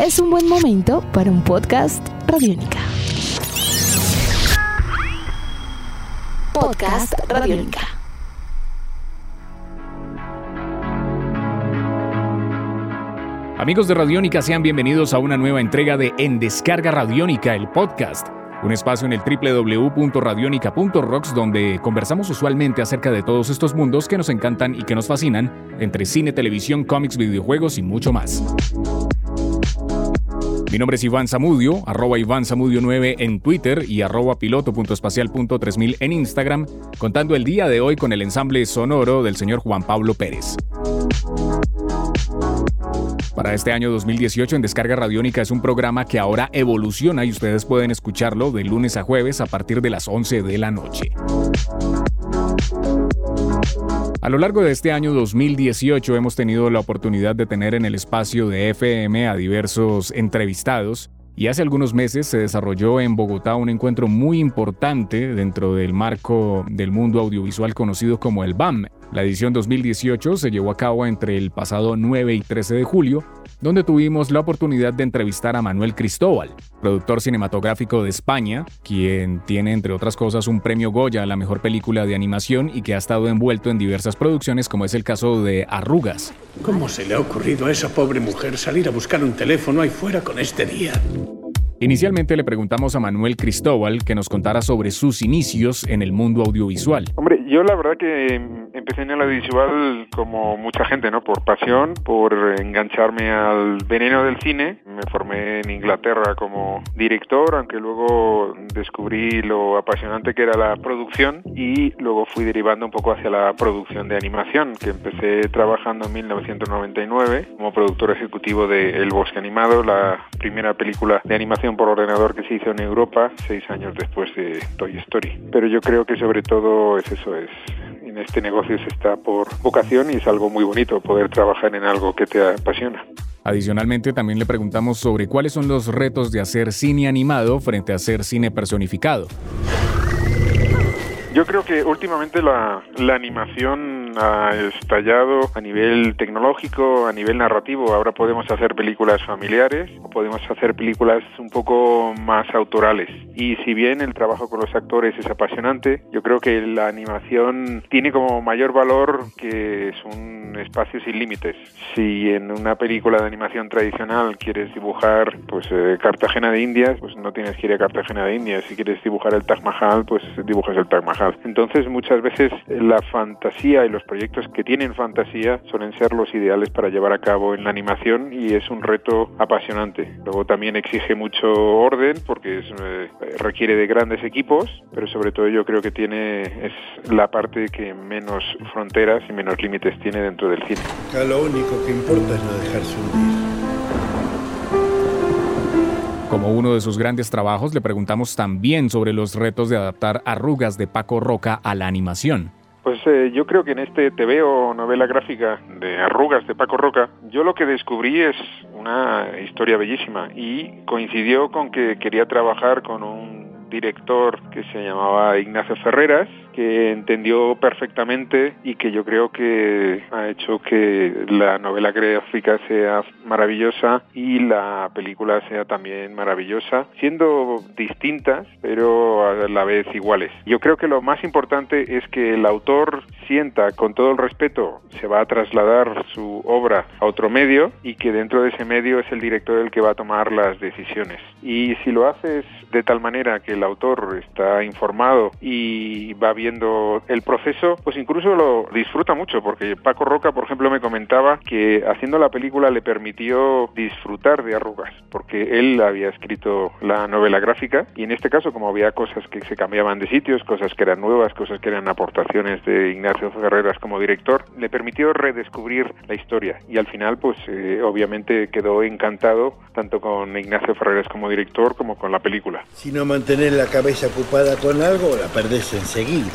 es un buen momento para un podcast Radiónica. Podcast Radiónica. Amigos de Radiónica, sean bienvenidos a una nueva entrega de En Descarga Radiónica, el podcast un espacio en el www.radionica.rocks donde conversamos usualmente acerca de todos estos mundos que nos encantan y que nos fascinan, entre cine, televisión, cómics, videojuegos y mucho más. Mi nombre es Iván Zamudio, arroba Iván Zamudio 9 en Twitter y arroba piloto.espacial.3000 en Instagram, contando el día de hoy con el ensamble sonoro del señor Juan Pablo Pérez. Para este año 2018 en Descarga Radiónica es un programa que ahora evoluciona y ustedes pueden escucharlo de lunes a jueves a partir de las 11 de la noche. A lo largo de este año 2018 hemos tenido la oportunidad de tener en el espacio de FM a diversos entrevistados y hace algunos meses se desarrolló en Bogotá un encuentro muy importante dentro del marco del mundo audiovisual conocido como el BAM, la edición 2018 se llevó a cabo entre el pasado 9 y 13 de julio, donde tuvimos la oportunidad de entrevistar a Manuel Cristóbal, productor cinematográfico de España, quien tiene entre otras cosas un premio Goya a la mejor película de animación y que ha estado envuelto en diversas producciones como es el caso de Arrugas. ¿Cómo se le ha ocurrido a esa pobre mujer salir a buscar un teléfono ahí fuera con este día? Inicialmente le preguntamos a Manuel Cristóbal que nos contara sobre sus inicios en el mundo audiovisual. Hombre, yo la verdad que empecé en el audiovisual como mucha gente, ¿no? Por pasión, por engancharme al veneno del cine. Me formé en Inglaterra como director, aunque luego descubrí lo apasionante que era la producción y luego fui derivando un poco hacia la producción de animación, que empecé trabajando en 1999 como productor ejecutivo de El Bosque Animado, la primera película de animación por ordenador que se hizo en Europa seis años después de Toy Story. Pero yo creo que sobre todo es eso, es en este negocio se está por vocación y es algo muy bonito poder trabajar en algo que te apasiona. Adicionalmente, también le preguntamos sobre cuáles son los retos de hacer cine animado frente a hacer cine personificado. Yo creo que últimamente la, la animación ha estallado a nivel tecnológico, a nivel narrativo. Ahora podemos hacer películas familiares o podemos hacer películas un poco más autorales. Y si bien el trabajo con los actores es apasionante, yo creo que la animación tiene como mayor valor que es un espacio sin límites. Si en una película de animación tradicional quieres dibujar pues eh, Cartagena de Indias, pues no tienes que ir a Cartagena de Indias. Si quieres dibujar el Taj Mahal, pues dibujas el Taj Mahal. Entonces muchas veces la fantasía y los proyectos que tienen fantasía suelen ser los ideales para llevar a cabo en la animación y es un reto apasionante. Luego también exige mucho orden porque eh, requiere de grandes equipos, pero sobre todo yo creo que tiene es la parte que menos fronteras y menos límites tiene dentro del cine. lo único que importa es no dejarse hundir. Como uno de sus grandes trabajos, le preguntamos también sobre los retos de adaptar arrugas de Paco Roca a la animación. Pues eh, yo creo que en este TV o novela gráfica de Arrugas de Paco Roca, yo lo que descubrí es una historia bellísima y coincidió con que quería trabajar con un director que se llamaba Ignacio Ferreras que entendió perfectamente y que yo creo que ha hecho que la novela gráfica sea maravillosa y la película sea también maravillosa, siendo distintas pero a la vez iguales. Yo creo que lo más importante es que el autor sienta con todo el respeto se va a trasladar su obra a otro medio y que dentro de ese medio es el director el que va a tomar las decisiones. Y si lo haces de tal manera que el autor está informado y va viendo el proceso, pues incluso lo disfruta mucho, porque Paco Roca, por ejemplo, me comentaba que haciendo la película le permitió disfrutar de arrugas, porque él había escrito la novela gráfica y en este caso, como había cosas que se cambiaban de sitios, cosas que eran nuevas, cosas que eran aportaciones de Ignacio Ferreras como director, le permitió redescubrir la historia y al final, pues eh, obviamente quedó encantado tanto con Ignacio Ferreras como director como con la película. Si no mantener la cabeza ocupada con algo, la perdés enseguida.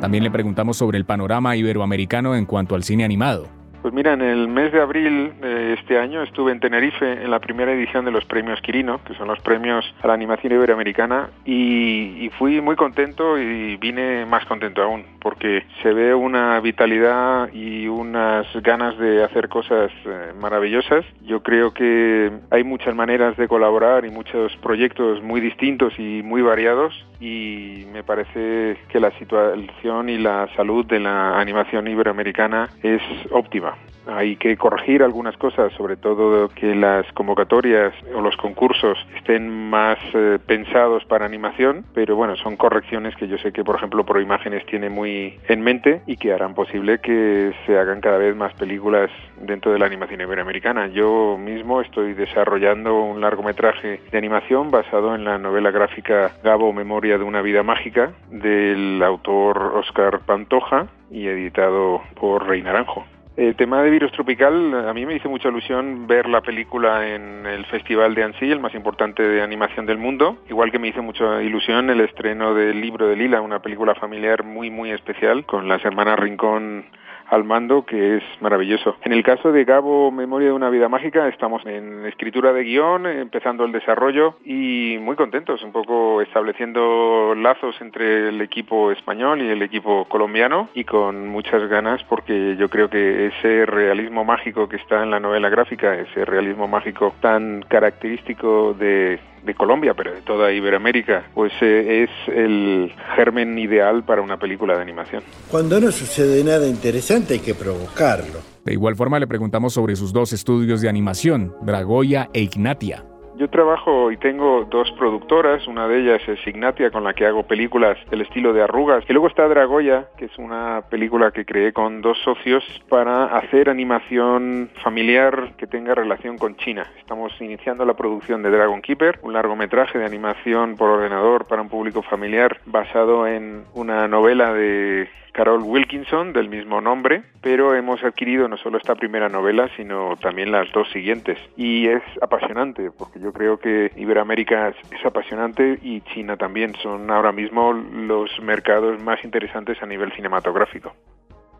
También le preguntamos sobre el panorama iberoamericano en cuanto al cine animado. Pues mira, en el mes de abril de este año estuve en Tenerife en la primera edición de los premios Quirino, que son los premios a la animación iberoamericana, y, fui muy contento y vine más contento aún, porque se ve una vitalidad y unas ganas de hacer cosas eh, maravillosas. Yo creo que hay muchas maneras de colaborar y muchos proyectos muy distintos y muy variados, y me parece que la situación y la salud de la animación iberoamericana es óptima. Hay que corregir algunas cosas, sobre todo que las convocatorias o los concursos estén más eh, pensados para animación, pero bueno, son correcciones que yo sé que, por ejemplo, Pro Imágenes tiene muy en mente y que harán posible que se hagan cada vez más películas dentro de la animación iberoamericana. Yo mismo estoy desarrollando un largometraje de animación basado en la novela gráfica Gabo Memoria de una vida mágica del autor Oscar Pantoja y editado por Rey Naranjo. El tema de virus tropical, a mí me hizo mucha ilusión ver la película en el Festival de Annecy, el más importante de animación del mundo, igual que me hizo mucha ilusión el estreno del libro de Lila, una película familiar muy muy especial con las hermanas Rincón al mando, que es maravilloso. En el caso de Gabo Memoria de una vida mágica, estamos en escritura de guion, empezando el desarrollo y muy contentos, un poco estableciendo lazos entre el equipo español y el equipo colombiano y con muchas ganas porque yo creo que ese realismo mágico que está en la novela gráfica, ese realismo mágico tan característico de de Colombia, pero de toda Iberoamérica, pues eh, es el germen ideal para una película de animación. Cuando no sucede nada interesante hay que provocarlo. De igual forma le preguntamos sobre sus dos estudios de animación, Dragoya e Ignatia. Yo trabajo y tengo dos productoras, una de ellas es Ignatia, con la que hago películas del estilo de arrugas, y luego está Dragoya, que es una película que creé con dos socios para hacer animación familiar que tenga relación con China. Estamos iniciando la producción de Dragon Keeper, un largometraje de animación por ordenador para un público familiar basado en una novela de Carol Wilkinson, del mismo nombre, pero hemos adquirido no solo esta primera novela, sino también las dos siguientes. Y es apasionante, porque yo creo que Iberoamérica es, apasionante y China también. Son ahora mismo los mercados más interesantes a nivel cinematográfico.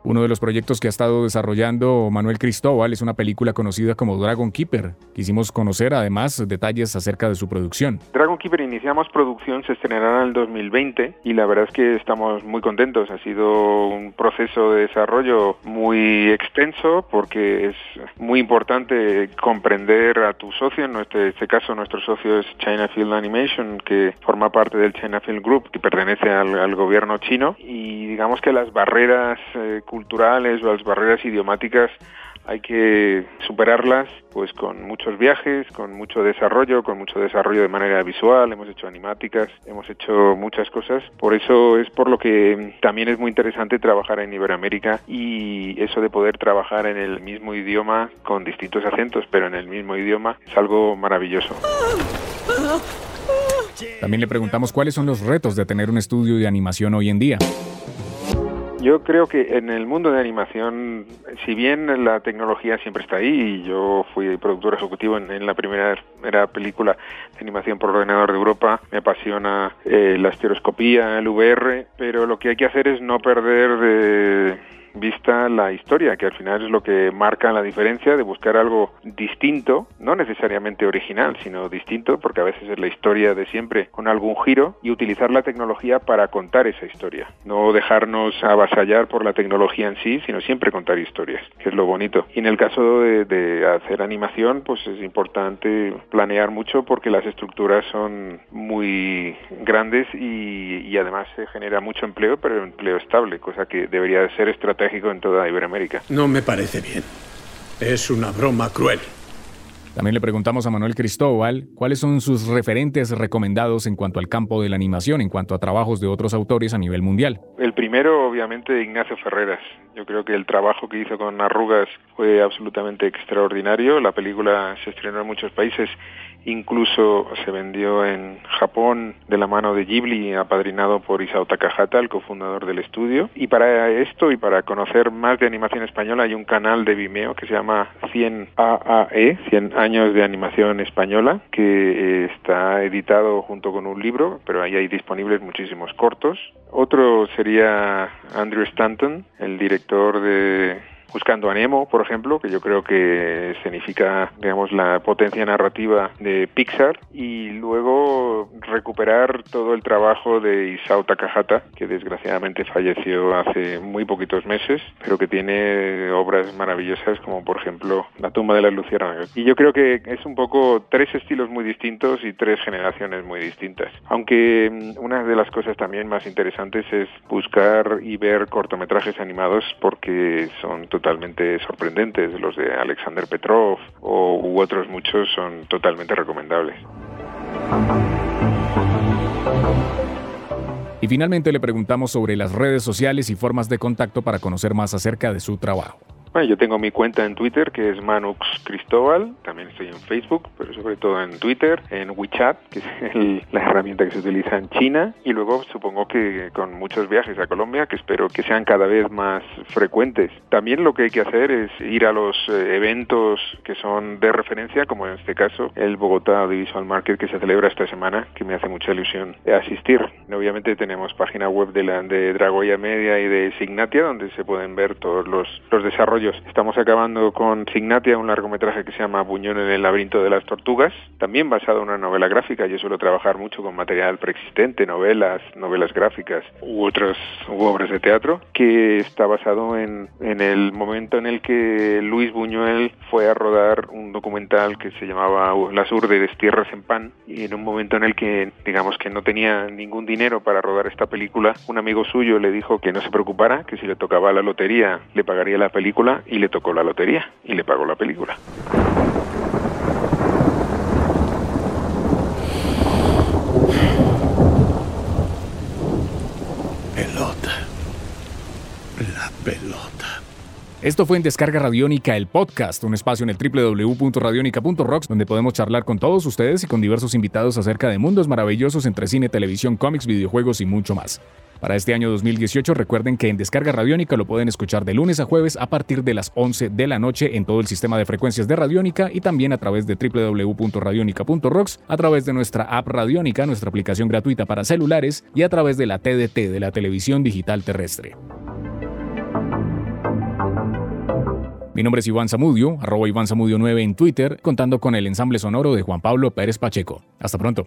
Uno de los proyectos que ha estado desarrollando Manuel Cristóbal es una película conocida como Dragon Keeper. Quisimos conocer además detalles acerca de su producción. Keeper iniciamos producción, se estrenará en el 2020 y la verdad es que estamos muy contentos. Ha sido un proceso de desarrollo muy extenso porque es muy importante comprender a tu socio, en este, caso nuestro socio es China Field Animation, que forma parte del China Field Group, que pertenece al, gobierno chino y digamos que las barreras eh, culturales o las barreras idiomáticas hay que superarlas pues con muchos viajes, con mucho desarrollo, con mucho desarrollo de manera visual, hemos hecho animáticas, hemos hecho muchas cosas. Por eso es por lo que también es muy interesante trabajar en Iberoamérica y eso de poder trabajar en el mismo idioma con distintos acentos, pero en el mismo idioma es algo maravilloso. También le preguntamos cuáles son los retos de tener un estudio de animación hoy en día. Yo creo que en el mundo de animación, si bien la tecnología siempre está ahí, yo fui productor ejecutivo en, la primera película de animación por ordenador de Europa, me apasiona eh, la estereoscopía, el VR, pero lo que hay que hacer es no perder de vista la historia, que al final es lo que marca la diferencia de buscar algo distinto, no necesariamente original, sino distinto, porque a veces es la historia de siempre con algún giro, y utilizar la tecnología para contar esa historia. No dejarnos avasallar por la tecnología en sí, sino siempre contar historias, que es lo bonito. Y en el caso de, hacer animación, pues es importante planear mucho porque las estructuras son muy grandes y, y además se genera mucho empleo, pero empleo estable, cosa que debería ser estratégica en toda Iberoamérica. No me parece bien. Es una broma cruel. También le preguntamos a Manuel Cristóbal cuáles son sus referentes recomendados en cuanto al campo de la animación, en cuanto a trabajos de otros autores a nivel mundial. El primero, obviamente, Ignacio Ferreras. Yo creo que el trabajo que hizo con Arrugas fue absolutamente extraordinario. La película se estrenó en muchos países Incluso se vendió en Japón de la mano de Ghibli, apadrinado por Isao Takahata, el cofundador del estudio. Y para esto y para conocer más de animación española hay un canal de Vimeo que se llama 100 AAE, 100 años de animación española, que está editado junto con un libro, pero ahí hay disponibles muchísimos cortos. Otro sería Andrew Stanton, el director de Buscando a Nemo, por ejemplo, que yo creo que significa, digamos, la potencia narrativa de Pixar, y luego recuperar todo el trabajo de Isao Takahata, que desgraciadamente falleció hace muy poquitos meses, pero que tiene obras maravillosas como por ejemplo La tumba de las luciérnagas. Y yo creo que es un poco tres estilos muy distintos y tres generaciones muy distintas. Aunque mm, una de las cosas también más interesantes es buscar y ver cortometrajes animados porque son totalmente sorprendentes. Los de Alexander Petrov o u otros muchos son totalmente recomendables. Y finalmente le preguntamos sobre las redes sociales y formas de contacto para conocer más acerca de su trabajo. Bueno, yo tengo mi cuenta en Twitter que es Manux Cristóbal, también estoy en Facebook, pero sobre todo en Twitter, en WeChat, que es la herramienta que se utiliza en China, y luego supongo que con muchos viajes a Colombia, que espero que sean cada vez más frecuentes. También lo que hay que hacer es ir a los eh, eventos que son de referencia, como en este caso el Bogotá Audiovisual Market que se celebra esta semana, que me hace mucha ilusión asistir. Obviamente tenemos página web de, la, Dragoya Media y de Signatia, donde se pueden ver todos los, los desarrollos Estamos acabando con Signatia, un largometraje que se llama Buñón en el laberinto de las tortugas, también basado en una novela gráfica. Yo suelo trabajar mucho con material preexistente, novelas, novelas gráficas u otras obras de teatro, que está basado en, el momento en el que Luis Buñuel fue a rodar un documental que se llamaba Las urdes tierras en pan y en un momento en el que digamos que no tenía ningún dinero para rodar esta película, un amigo suyo le dijo que no se preocupara, que si le tocaba la lotería le pagaría la película y le tocó la lotería y le pagó la película. Pelota. La pelota. Esto fue en Descarga Radiónica, el podcast, un espacio en el www.radionica.rocks donde podemos charlar con todos ustedes y con diversos invitados acerca de mundos maravillosos entre cine, televisión, cómics, videojuegos y mucho más. Para este año 2018 recuerden que en Descarga Radiónica lo pueden escuchar de lunes a jueves a partir de las 11 de la noche en todo el sistema de frecuencias de Radiónica y también a través de www.radionica.rocks, a través de nuestra app Radiónica, nuestra aplicación gratuita para celulares y a través de la TDT de la televisión digital terrestre. Mi nombre es Iván Zamudio, arroba Iván Zamudio 9 en Twitter, contando con el ensamble sonoro de Juan Pablo Pérez Pacheco. Hasta pronto.